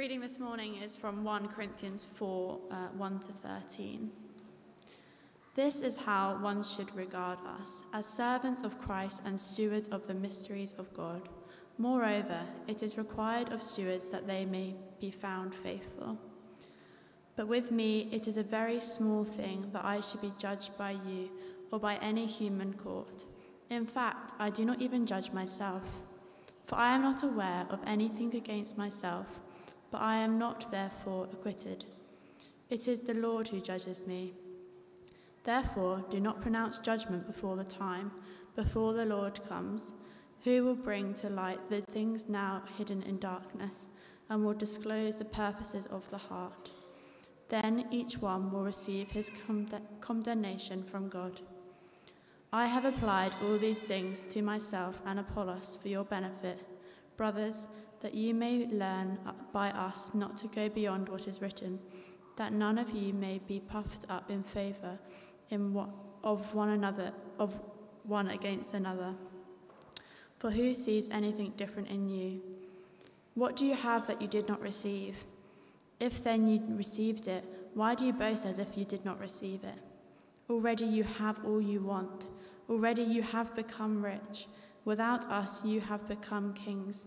reading this morning is from 1 Corinthians 4 uh, 1 to 13. This is how one should regard us, as servants of Christ and stewards of the mysteries of God. Moreover, it is required of stewards that they may be found faithful. But with me, it is a very small thing that I should be judged by you or by any human court. In fact, I do not even judge myself. For I am not aware of anything against myself, but I am not therefore acquitted. It is the Lord who judges me. Therefore, do not pronounce judgment before the time, before the Lord comes, who will bring to light the things now hidden in darkness, and will disclose the purposes of the heart. Then each one will receive his condemnation from God. I have applied all these things to myself and Apollos for your benefit, brothers, that you may learn by us not to go beyond what is written, that none of you may be puffed up in favor in what, of one another, of one against another. For who sees anything different in you? What do you have that you did not receive? If then you received it, why do you boast as if you did not receive it? Already you have all you want. Already you have become rich. Without us, you have become kings.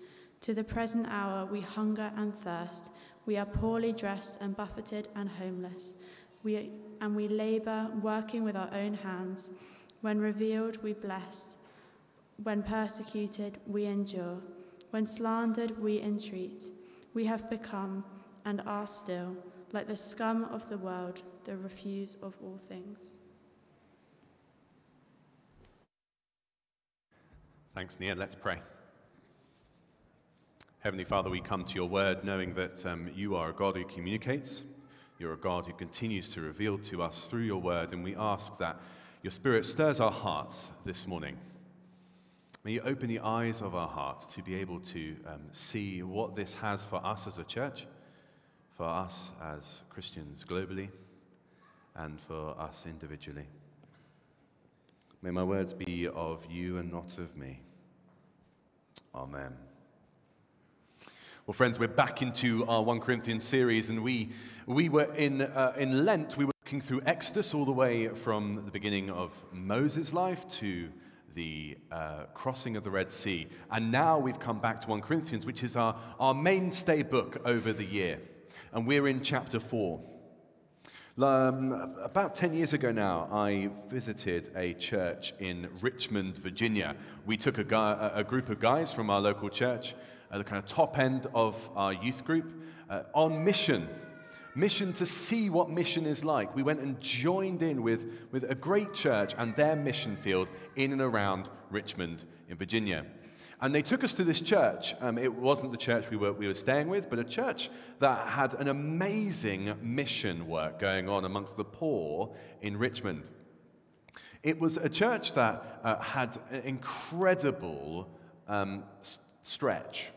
To the present hour we hunger and thirst. We are poorly dressed and buffeted and homeless. We, and we labor, working with our own hands. When revealed, we bless. When persecuted, we endure. When slandered, we entreat. We have become, and are still, like the scum of the world, the refuse of all things. Thanks, Nia. Let's pray. Heavenly Father, we come to your word knowing that um, you are a God who communicates. You're a God who continues to reveal to us through your word, and we ask that your Spirit stirs our hearts this morning. May you open the eyes of our hearts to be able to um, see what this has for us as a church, for us as Christians globally, and for us individually. May my words be of you and not of me. Amen. Well, friends, we're back into our 1 Corinthians series, and we, we were in, uh, in Lent, we were looking through Exodus all the way from the beginning of Moses' life to the uh, crossing of the Red Sea. And now we've come back to 1 Corinthians, which is our, our mainstay book over the year. And we're in chapter 4. Um, about 10 years ago now, I visited a church in Richmond, Virginia. We took a, guy, a group of guys from our local church uh, the kind of top end of our youth group, uh, on mission. Mission to see what mission is like. We went and joined in with, with a great church and their mission field in and around Richmond in Virginia. And they took us to this church. Um, it wasn't the church we were, we were staying with, but a church that had an amazing mission work going on amongst the poor in Richmond. It was a church that uh, had incredible um, stretch.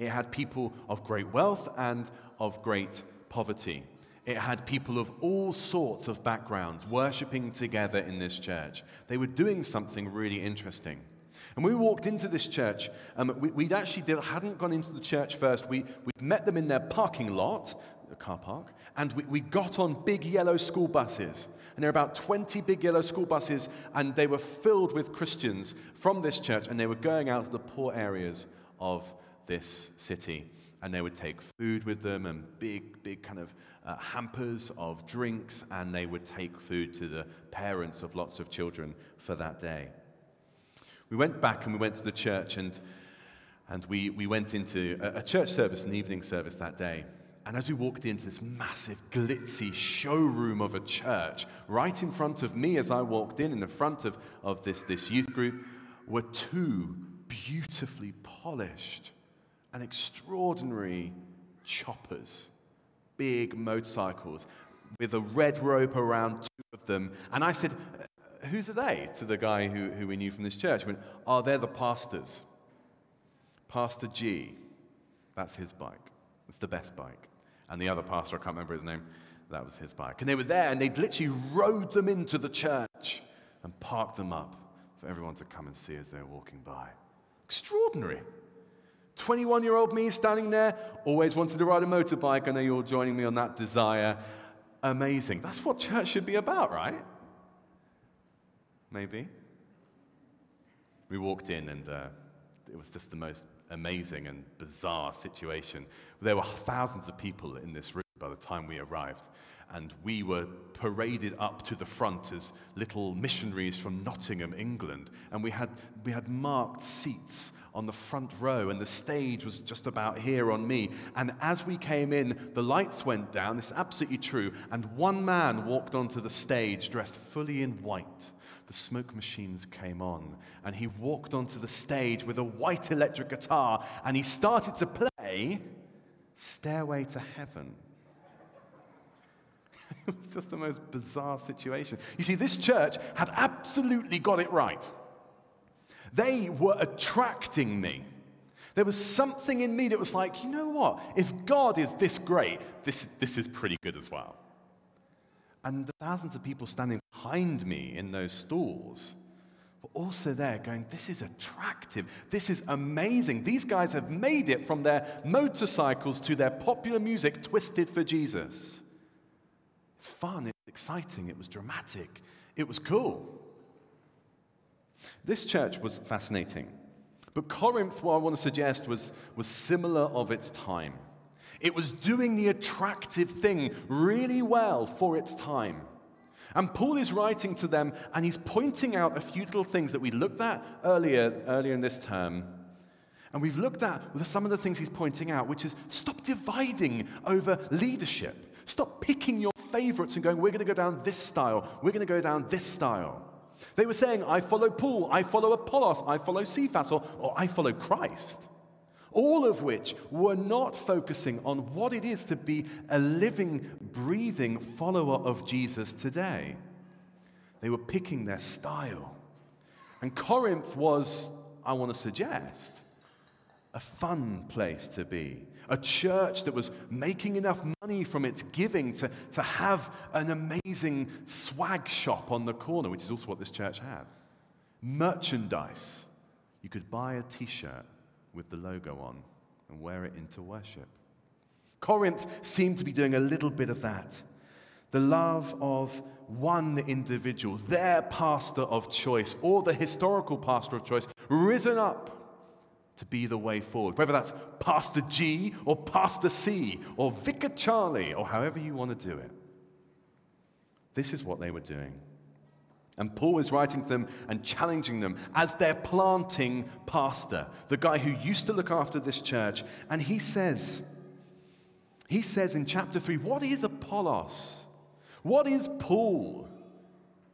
It had people of great wealth and of great poverty. It had people of all sorts of backgrounds worshipping together in this church. They were doing something really interesting. And we walked into this church, um, we, would actually did, hadn't gone into the church first. We, we'd met them in their parking lot, the car park, and we, we got on big yellow school buses. And there were about 20 big yellow school buses, and they were filled with Christians from this church, and they were going out to the poor areas of this city. And they would take food with them and big, big kind of uh, hampers of drinks, and they would take food to the parents of lots of children for that day. We went back and we went to the church, and, and we, we went into a, a church service, an evening service that day. And as we walked into this massive, glitzy showroom of a church, right in front of me as I walked in, in the front of, of this, this youth group, were two beautifully polished and extraordinary choppers. big motorcycles with a red rope around two of them. And I said, "Uh, Whose are they? to the guy who, who we knew from this church. He went, Oh, they're the pastors. Pastor G. That's his bike. It's the best bike. And the other pastor, I can't remember his name, that was his bike. And they were there and they'd literally rode them into the church and parked them up for everyone to come and see as they were walking by. Extraordinary. 21 year old me standing there, always wanted to ride a motorbike. I know you're all joining me on that desire. Amazing. That's what church should be about, right? Maybe. We walked in and uh, it was just the most amazing and bizarre situation. There were thousands of people in this room by the time we arrived, and we were paraded up to the front as little missionaries from Nottingham, England, and we had, we had marked seats on the front row, and the stage was just about here on me. And as we came in, the lights went down, this is absolutely true, and one man walked onto the stage dressed fully in white the smoke machines came on, and he walked onto the stage with a white electric guitar, and he started to play Stairway to Heaven. it was just the most bizarre situation. You see, this church had absolutely got it right. They were attracting me. There was something in me that was like, you know what? If God is this great, this, this is pretty good as well. And the thousands of people standing behind me in those stalls were also there going, This is attractive. This is amazing. These guys have made it from their motorcycles to their popular music twisted for Jesus. It's fun, it's exciting, it was dramatic, it was cool. This church was fascinating. But Corinth, what I want to suggest, was, was similar of its time. It was doing the attractive thing really well for its time. And Paul is writing to them and he's pointing out a few little things that we looked at earlier, earlier in this term. And we've looked at some of the things he's pointing out, which is stop dividing over leadership. Stop picking your favorites and going, we're going to go down this style, we're going to go down this style. They were saying, I follow Paul, I follow Apollos, I follow Cephas, or, or I follow Christ. All of which were not focusing on what it is to be a living, breathing follower of Jesus today. They were picking their style. And Corinth was, I want to suggest, a fun place to be. A church that was making enough money from its giving to, to have an amazing swag shop on the corner, which is also what this church had. Merchandise. You could buy a t shirt with the logo on and wear it into worship. Corinth seemed to be doing a little bit of that. The love of one individual, their pastor of choice, or the historical pastor of choice, risen up to be the way forward. Whether that's Pastor G or Pastor C or Vicar Charlie or however you want to do it. This is what they were doing. And Paul is writing to them and challenging them as their planting pastor, the guy who used to look after this church. And he says, he says in chapter 3, what is Apollos? What is Paul?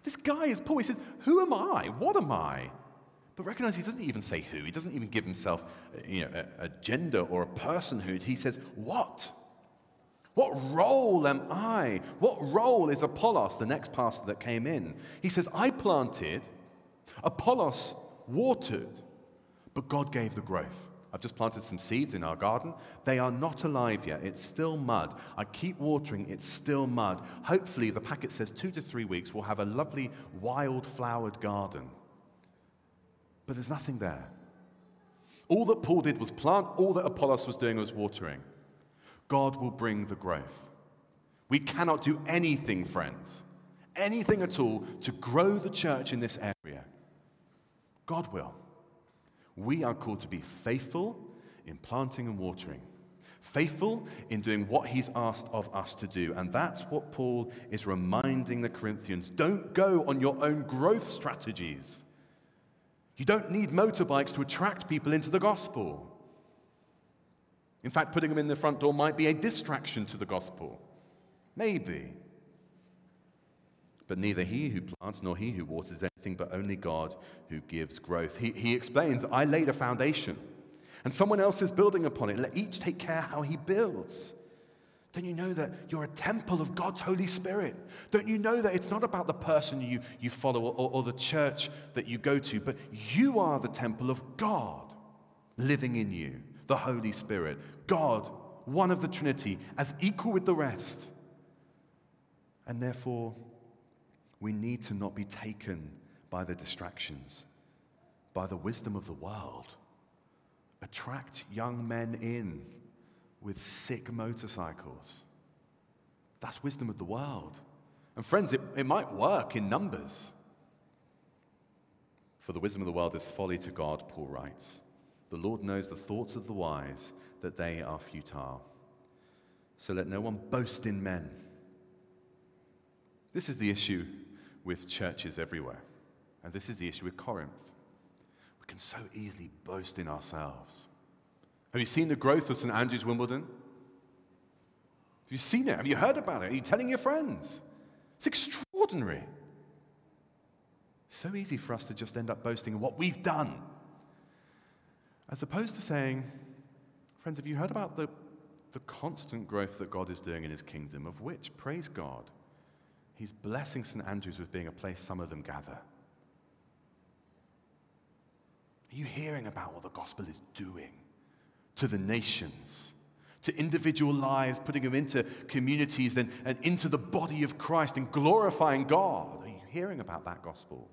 This guy is Paul. He says, Who am I? What am I? But recognize he doesn't even say who. He doesn't even give himself uh, you know, a, a gender or a personhood. He says, What? What role am I? What role is Apollos, the next pastor that came in? He says, I planted, Apollos watered, but God gave the growth. I've just planted some seeds in our garden. They are not alive yet. It's still mud. I keep watering, it's still mud. Hopefully, the packet says two to three weeks, we'll have a lovely wild flowered garden. But there's nothing there. All that Paul did was plant, all that Apollos was doing was watering. God will bring the growth. We cannot do anything, friends, anything at all to grow the church in this area. God will. We are called to be faithful in planting and watering, faithful in doing what He's asked of us to do. And that's what Paul is reminding the Corinthians. Don't go on your own growth strategies. You don't need motorbikes to attract people into the gospel. In fact, putting them in the front door might be a distraction to the gospel. Maybe. But neither he who plants nor he who waters anything, but only God who gives growth. He, he explains, I laid a foundation, and someone else is building upon it. Let each take care how he builds. Don't you know that you're a temple of God's Holy Spirit? Don't you know that it's not about the person you, you follow or, or the church that you go to, but you are the temple of God living in you, the Holy Spirit. God, one of the Trinity, as equal with the rest. And therefore, we need to not be taken by the distractions, by the wisdom of the world. Attract young men in with sick motorcycles. That's wisdom of the world. And friends, it, it might work in numbers. For the wisdom of the world is folly to God, Paul writes. The Lord knows the thoughts of the wise, that they are futile. So let no one boast in men. This is the issue with churches everywhere. And this is the issue with Corinth. We can so easily boast in ourselves. Have you seen the growth of St. Andrew's Wimbledon? Have you seen it? Have you heard about it? Are you telling your friends? It's extraordinary. So easy for us to just end up boasting what we've done. As opposed to saying, friends, have you heard about the, the constant growth that God is doing in his kingdom, of which, praise God, he's blessing St. Andrews with being a place some of them gather? Are you hearing about what the gospel is doing? To the nations, to individual lives, putting them into communities and, and into the body of Christ and glorifying God. Are you hearing about that gospel?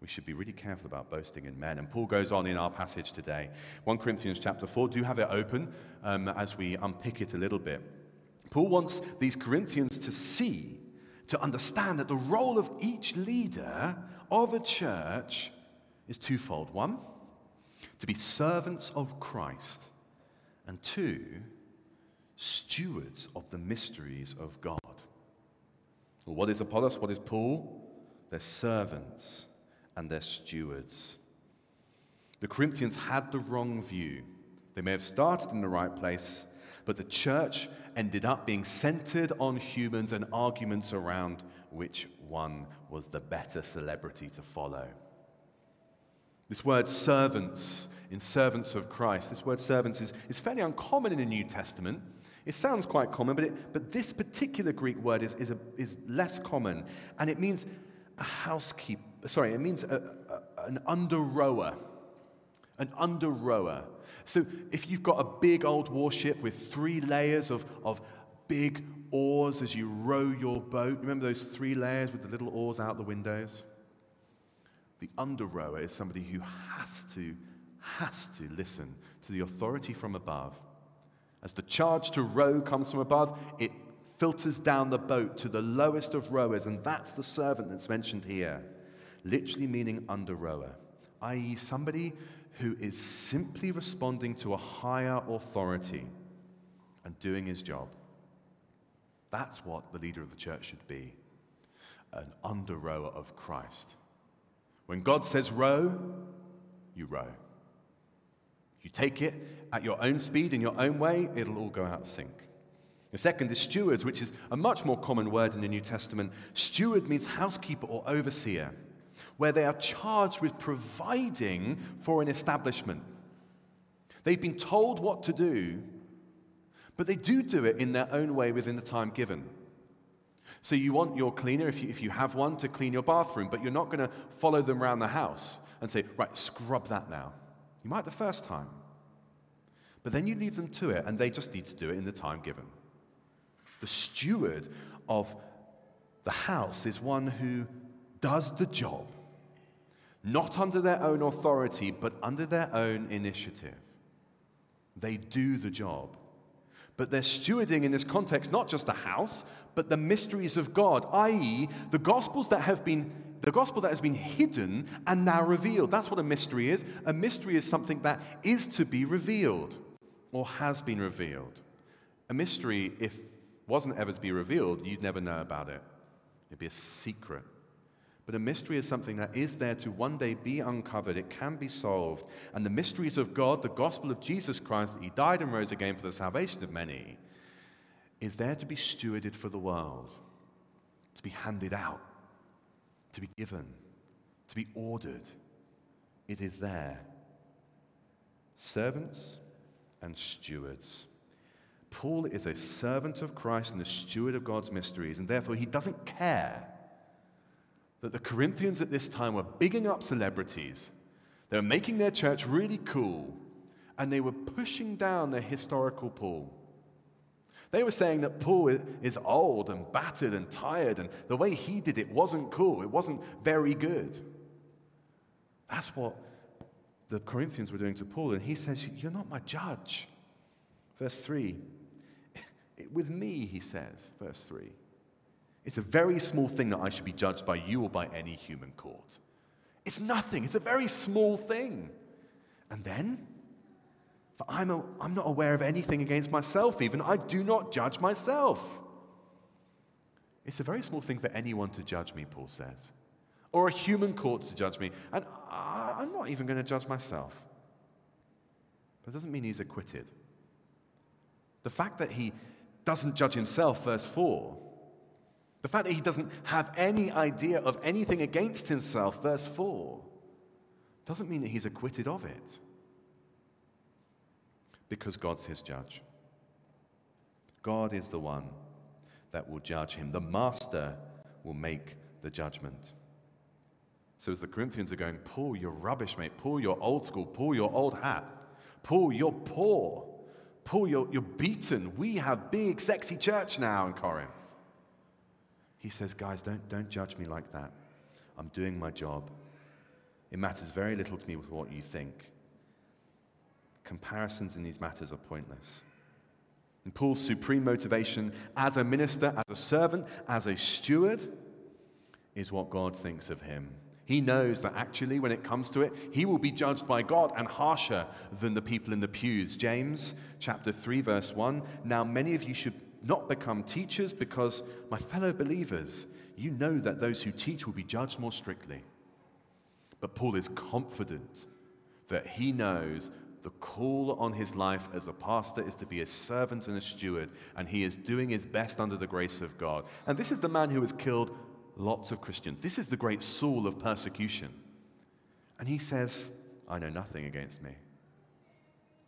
We should be really careful about boasting in men. And Paul goes on in our passage today, 1 Corinthians chapter 4. Do have it open um, as we unpick it a little bit. Paul wants these Corinthians to see, to understand that the role of each leader of a church is twofold. One, to be servants of Christ, and two, stewards of the mysteries of God. Well, what is Apollos? What is Paul? They're servants and they're stewards. The Corinthians had the wrong view. They may have started in the right place, but the church ended up being centered on humans and arguments around which one was the better celebrity to follow. This word servants, in servants of Christ, this word servants is, is fairly uncommon in the New Testament. It sounds quite common, but, it, but this particular Greek word is, is, a, is less common. And it means a housekeeper, sorry, it means a, a, an under rower. An under rower. So if you've got a big old warship with three layers of, of big oars as you row your boat, remember those three layers with the little oars out the windows? The under rower is somebody who has to, has to listen to the authority from above. As the charge to row comes from above, it filters down the boat to the lowest of rowers, and that's the servant that's mentioned here, literally meaning under rower, i.e., somebody who is simply responding to a higher authority and doing his job. That's what the leader of the church should be an under rower of Christ. When God says row, you row. You take it at your own speed, in your own way, it'll all go out of sync. The second is stewards, which is a much more common word in the New Testament. Steward means housekeeper or overseer, where they are charged with providing for an establishment. They've been told what to do, but they do do it in their own way within the time given. So you want your cleaner, if you, if you have one, to clean your bathroom, but you're not going to follow them around the house and say, right, scrub that now. You might the first time. But then you leave them to it, and they just need to do it in the time given. The steward of the house is one who does the job, not under their own authority, but under their own initiative. They do the job. But they're stewarding in this context not just the house, but the mysteries of God, i.e., the gospels that have been the gospel that has been hidden and now revealed. That's what a mystery is. A mystery is something that is to be revealed or has been revealed. A mystery, if wasn't ever to be revealed, you'd never know about it. It'd be a secret. But a mystery is something that is there to one day be uncovered. It can be solved. And the mysteries of God, the gospel of Jesus Christ, that He died and rose again for the salvation of many, is there to be stewarded for the world, to be handed out, to be given, to be ordered. It is there. Servants and stewards. Paul is a servant of Christ and a steward of God's mysteries, and therefore he doesn't care that the Corinthians at this time were bigging up celebrities. They were making their church really cool, and they were pushing down the historical Paul. They were saying that Paul is old and battered and tired, and the way he did it wasn't cool. It wasn't very good. That's what the Corinthians were doing to Paul, and he says, You're not my judge. Verse 3. With me, he says, verse 3. It's a very small thing that I should be judged by you or by any human court. It's nothing, it's a very small thing. And then, for I'm, a, I'm not aware of anything against myself, even. I do not judge myself. It's a very small thing for anyone to judge me, Paul says, or a human court to judge me. And I, I'm not even going to judge myself. But it doesn't mean he's acquitted. The fact that he doesn't judge himself, verse 4, the fact that he doesn't have any idea of anything against himself, verse 4, doesn't mean that he's acquitted of it. Because God's his judge. God is the one that will judge him. The master will make the judgment. So as the Corinthians are going, Paul, you're rubbish, mate. Paul, you're old school. Paul, you're old hat. Paul, you're poor. You're, you're beaten. We have big, sexy church now in Corinth. He says, guys, don't, don't judge me like that. I'm doing my job. It matters very little to me with what you think. Comparisons in these matters are pointless. And Paul's supreme motivation as a minister, as a servant, as a steward is what God thinks of him. He knows that actually, when it comes to it, he will be judged by God and harsher than the people in the pews. James chapter 3, verse 1 Now, many of you should not become teachers because, my fellow believers, you know that those who teach will be judged more strictly. But Paul is confident that he knows the call on his life as a pastor is to be a servant and a steward, and he is doing his best under the grace of God. And this is the man who has killed lots of Christians. This is the great Saul of persecution. And he says, I know nothing against me.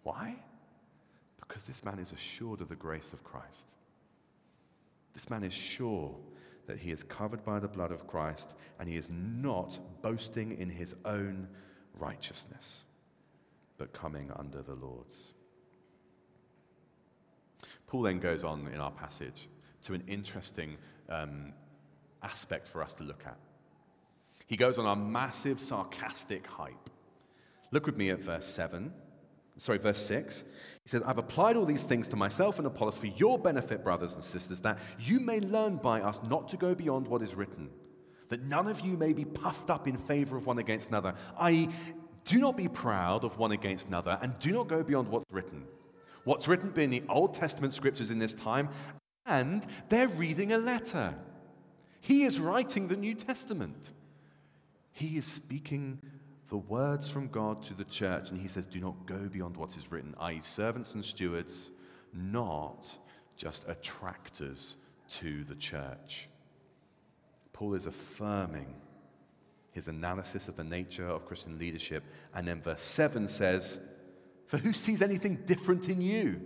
Why? Because this man is assured of the grace of Christ. This man is sure that he is covered by the blood of Christ and he is not boasting in his own righteousness, but coming under the Lord's. Paul then goes on in our passage to an interesting um, aspect for us to look at. He goes on a massive sarcastic hype. Look with me at verse 7. Sorry, verse 6. He says, I've applied all these things to myself and Apollos for your benefit, brothers and sisters, that you may learn by us not to go beyond what is written, that none of you may be puffed up in favor of one against another, i.e., do not be proud of one against another, and do not go beyond what's written. What's written being the Old Testament scriptures in this time, and they're reading a letter. He is writing the New Testament. He is speaking the words from God to the church, and he says, Do not go beyond what is written, i.e., servants and stewards, not just attractors to the church. Paul is affirming his analysis of the nature of Christian leadership, and then verse 7 says, For who sees anything different in you?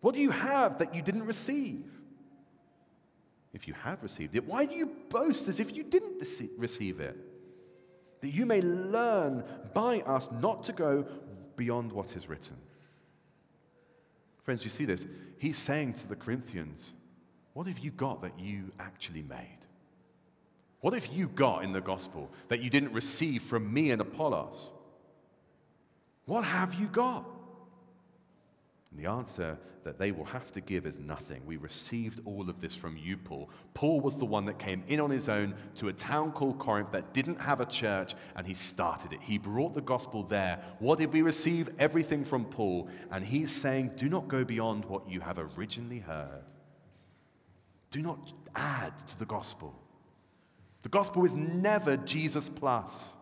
What do you have that you didn't receive? if you have received it, why do you boast as if you didn't receive it? That you may learn by us not to go beyond what is written. Friends, you see this? He's saying to the Corinthians, What have you got that you actually made? What have you got in the gospel that you didn't receive from me and Apollos? What have you got? And the answer that they will have to give is nothing. We received all of this from you, Paul. Paul was the one that came in on his own to a town called Corinth that didn't have a church, and he started it. He brought the gospel there. What did we receive? Everything from Paul. And he's saying, do not go beyond what you have originally heard. Do not add to the gospel. The gospel is never Jesus plus.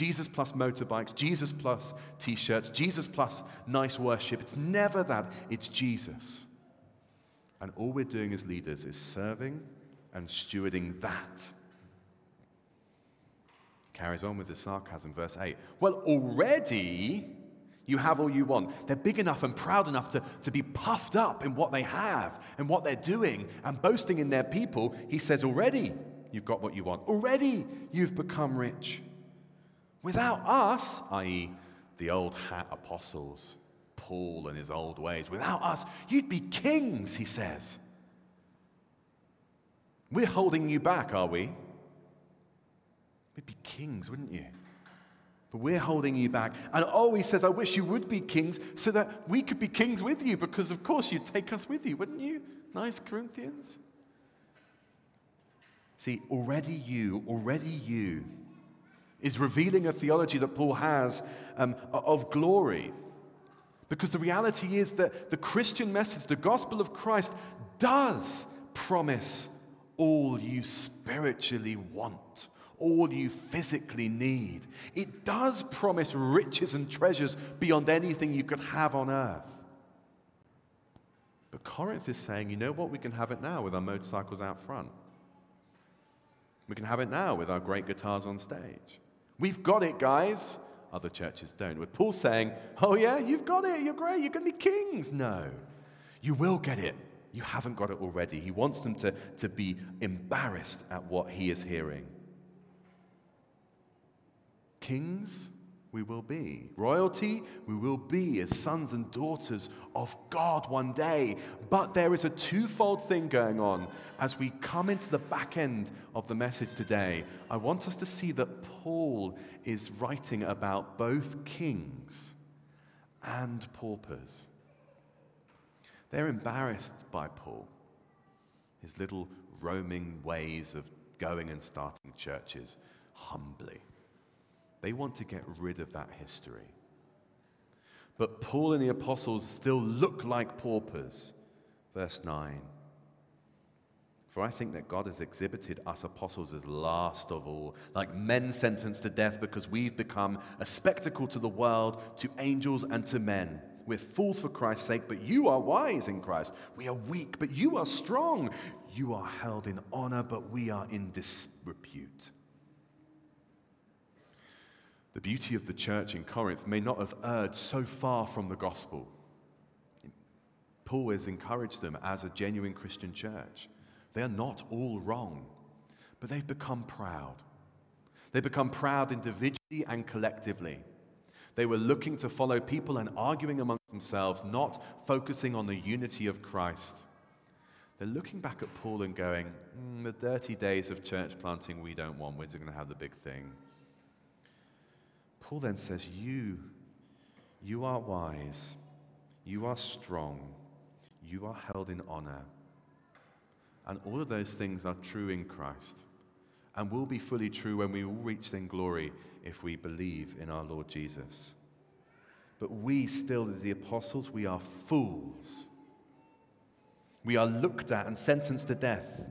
Jesus plus motorbikes, Jesus plus t shirts, Jesus plus nice worship. It's never that, it's Jesus. And all we're doing as leaders is serving and stewarding that. Carries on with the sarcasm, verse 8. Well, already You have all you want. They're big enough and proud enough to, to be puffed up in what they have and what they're doing and boasting in their people. He says, Already you've got what you want. Already you've become rich. Without us, i.e., the old hat apostles, Paul and his old ways, without us, you'd be kings, he says. We're holding you back, are we? We'd be kings, wouldn't you? But we're holding you back. And oh, he says, I wish you would be kings so that we could be kings with you, because of course you'd take us with you, wouldn't you? Nice Corinthians. See, already you, already you, is revealing a theology that Paul has um, of glory. Because the reality is that the Christian message, the gospel of Christ, does promise all you spiritually want, all you physically need. It does promise riches and treasures beyond anything you could have on earth. But Corinth is saying, you know what? We can have it now with our motorcycles out front. We can have it now with our great guitars on stage. We've got it, guys. Other churches don't. With Paul saying, oh, yeah, you've got it. You're great. You're going to be kings. No, you will get it you haven't got it already. He wants them to, to be embarrassed at what he is hearing. Kings, we will be. Royalty, we will be as sons and daughters of God one day. But there is a twofold thing going on as we come into the back end of the message today. I want us to see that Paul is writing about both kings and paupers. They're embarrassed by Paul, his little roaming ways of going and starting churches humbly. They want to get rid of that history. But Paul and the apostles still look like paupers. Verse 9. For I think that God has exhibited us apostles as last of all, like men sentenced to death because we've become a spectacle to the world, to angels, and to men. We're fools for Christ's sake, but you are wise in Christ. We are weak, but you are strong. You are held in honor, but we are in disrepute. The beauty of the church in Corinth may not have erred so far from the gospel. Paul has encouraged them as a genuine Christian church. They are not all wrong, but they've become proud. They become proud individually and collectively. They were looking to follow people and arguing amongst themselves, not focusing on the unity of Christ. They're looking back at Paul and going, mm, The dirty days of church planting we don't want. We're just going to have the big thing. Paul then says, You, you are wise, you are strong, you are held in honor. And all of those things are true in Christ and will be fully true when we reach in glory if we believe in our Lord Jesus. But we still, the apostles, we are fools. We are looked at and sentenced to death.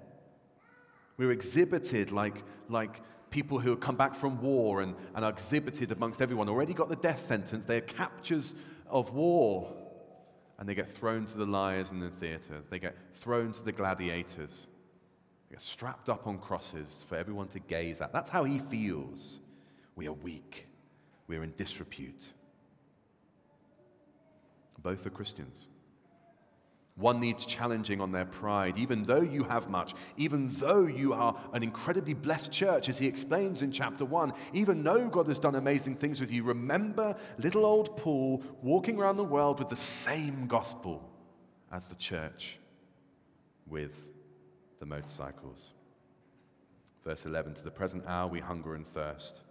We're exhibited like, like people who have come back from war and, and are exhibited amongst everyone. Already got the death sentence. They are captures of war. And they get thrown to the liars in the theater. They get thrown to the gladiators. They get strapped up on crosses for everyone to gaze at. That's how he feels. We are weak. We're in disrepute. Both are Christians. One needs challenging on their pride, even though you have much, even though you are an incredibly blessed church, as he explains in chapter 1, even though God has done amazing things with you. Remember little old Paul walking around the world with the same gospel as the church with the motorcycles. Verse 11 To the present hour we hunger and thirst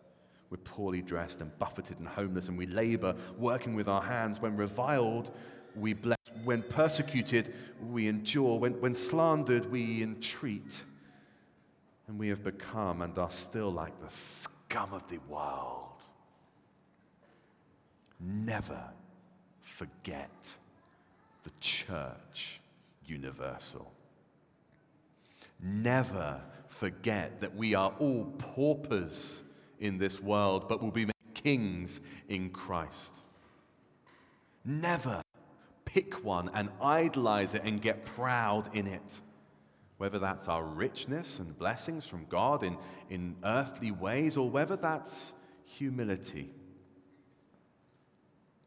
we're poorly dressed and buffeted and homeless, and we labor working with our hands. When reviled, we bless. When persecuted, we endure. When, when slandered, we entreat. And we have become and are still like the scum of the world. Never forget the church universal. Never forget that we are all paupers in this world, but will be made kings in Christ. Never pick one and idolize it and get proud in it. Whether that's our richness and blessings from God in, in earthly ways, or whether that's humility.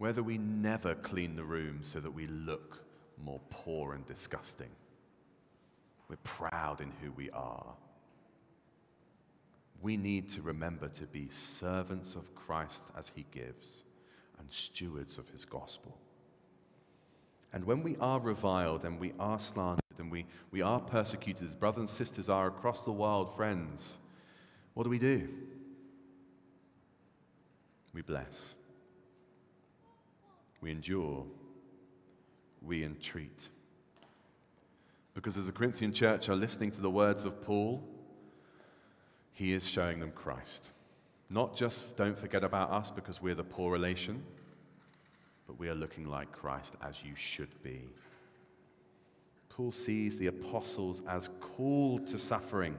whether we never clean the room so that we look more poor and disgusting. We're proud in who we are. We need to remember to be servants of Christ as he gives and stewards of his gospel. And when we are reviled and we are slandered and we, we are persecuted, as brothers and sisters are across the world, friends, what do we do? We bless. We endure. We entreat. Because as the Corinthian church are listening to the words of Paul, he is showing them Christ. Not just don't forget about us because we're the poor relation, but we are looking like Christ as you should be. Paul sees the apostles as called to suffering,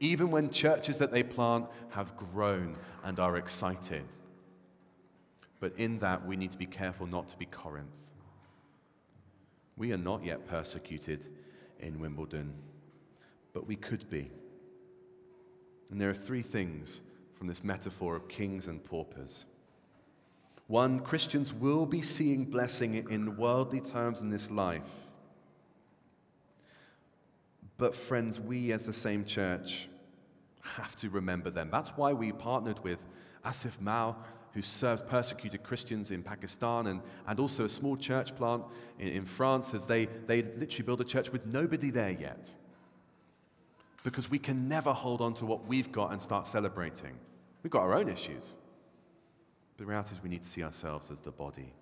even when churches that they plant have grown and are excited. But in that, we need to be careful not to be Corinth. We are not yet persecuted in Wimbledon, but we could be. And there are three things from this metaphor of kings and paupers. One, Christians will be seeing blessing in worldly terms in this life. But, friends, we as the same church have to remember them. That's why we partnered with Asif Mao, who serves persecuted Christians in Pakistan, and, and also a small church plant in, in France, as they, they literally build a church with nobody there yet. Because we can never hold on to what we've got and start celebrating. We've got our own issues. But the reality is, we need to see ourselves as the body,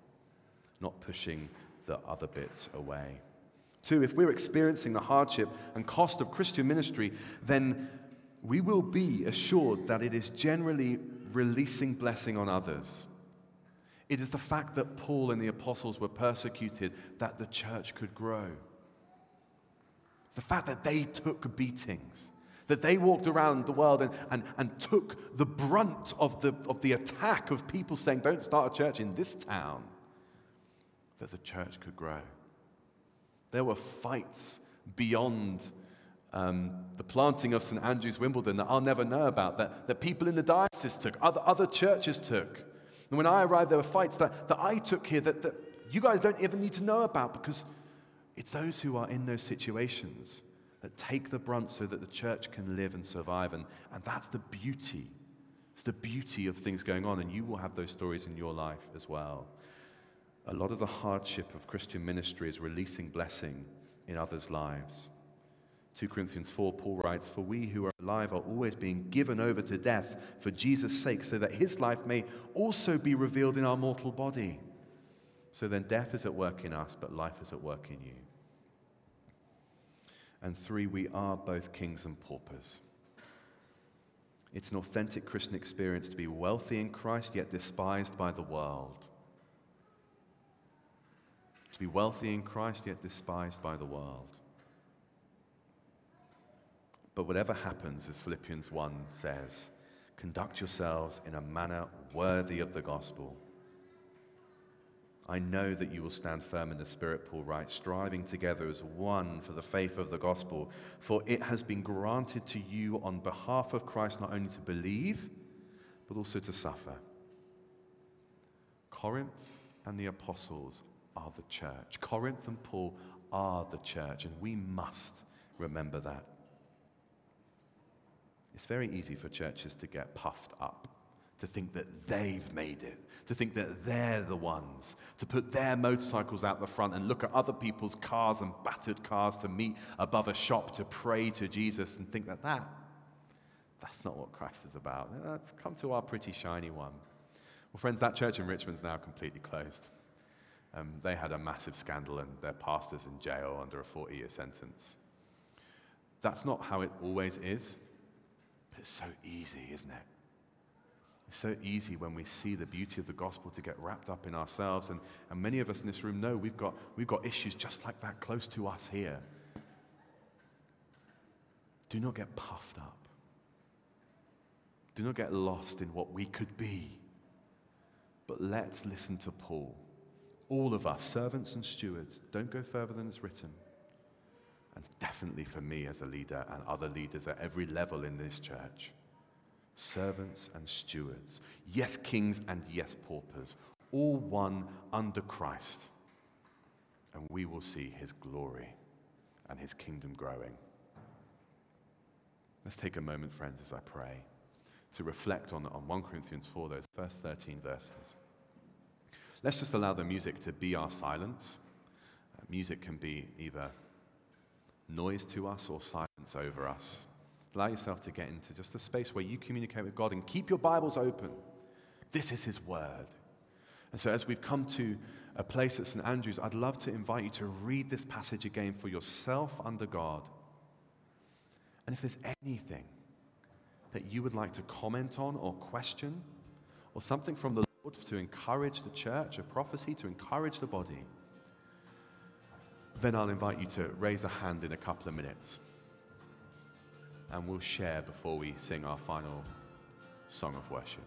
not pushing the other bits away. Two, if we're experiencing the hardship and cost of Christian ministry, then we will be assured that it is generally releasing blessing on others. It is the fact that Paul and the apostles were persecuted that the church could grow. It's the fact that they took beatings that they walked around the world and, and, and took the brunt of the, of the attack of people saying, don't start a church in this town, that the church could grow. There were fights beyond um, the planting of St. Andrew's Wimbledon that I'll never know about, that, that people in the diocese took, other, other churches took. And when I arrived, there were fights that, that I took here that, that you guys don't even need to know about because it's those who are in those situations that take the brunt so that the church can live and survive. And, and that's the beauty. It's the beauty of things going on, and you will have those stories in your life as well. A lot of the hardship of Christian ministry is releasing blessing in others' lives. 2 Corinthians 4, Paul writes, For we who are alive are always being given over to death for Jesus' sake, so that his life may also be revealed in our mortal body. So then death is at work in us, but life is at work in you. And three, we are both kings and paupers. It's an authentic Christian experience to be wealthy in Christ, yet despised by the world. To be wealthy in Christ, yet despised by the world. But whatever happens, as Philippians 1 says, conduct yourselves in a manner worthy of the gospel I know that you will stand firm in the Spirit, Paul writes, striving together as one for the faith of the gospel. For it has been granted to you on behalf of Christ not only to believe, but also to suffer. Corinth and the apostles are the church. Corinth and Paul are the church, and we must remember that. It's very easy for churches to get puffed up to think that they've made it, to think that they're the ones, to put their motorcycles out the front and look at other people's cars and battered cars to meet above a shop to pray to Jesus and think that that, that's not what Christ is about. Let's come to our pretty shiny one. Well, friends, that church in Richmond's now completely closed. Um, they had a massive scandal and their pastor's in jail under a 40 year sentence. That's not how it always is, but it's so easy, isn't it? It's so easy when we see the beauty of the gospel to get wrapped up in ourselves. And, and many of us in this room know we've got, we've got issues just like that close to us here. Do not get puffed up. Do not get lost in what we could be. But let's listen to Paul. All of us, servants and stewards, don't go further than is written. And definitely for me as a leader and other leaders at every level in this church servants and stewards, yes, kings and yes, paupers, all one under Christ, and we will see his glory and his kingdom growing. Let's take a moment, friends, as I pray, to reflect on, on 1 Corinthians 4, those first 13 verses. Let's just allow the music to be our silence. Uh, music can be either noise to us or silence over us. Allow yourself to get into just a space where you communicate with God and keep your Bibles open. This is His Word. And so, as we've come to a place at St. Andrew's, I'd love to invite you to read this passage again for yourself under God. And if there's anything that you would like to comment on or question, or something from the Lord to encourage the church, a prophecy to encourage the body, then I'll invite you to raise a hand in a couple of minutes. And we'll share before we sing our final song of worship.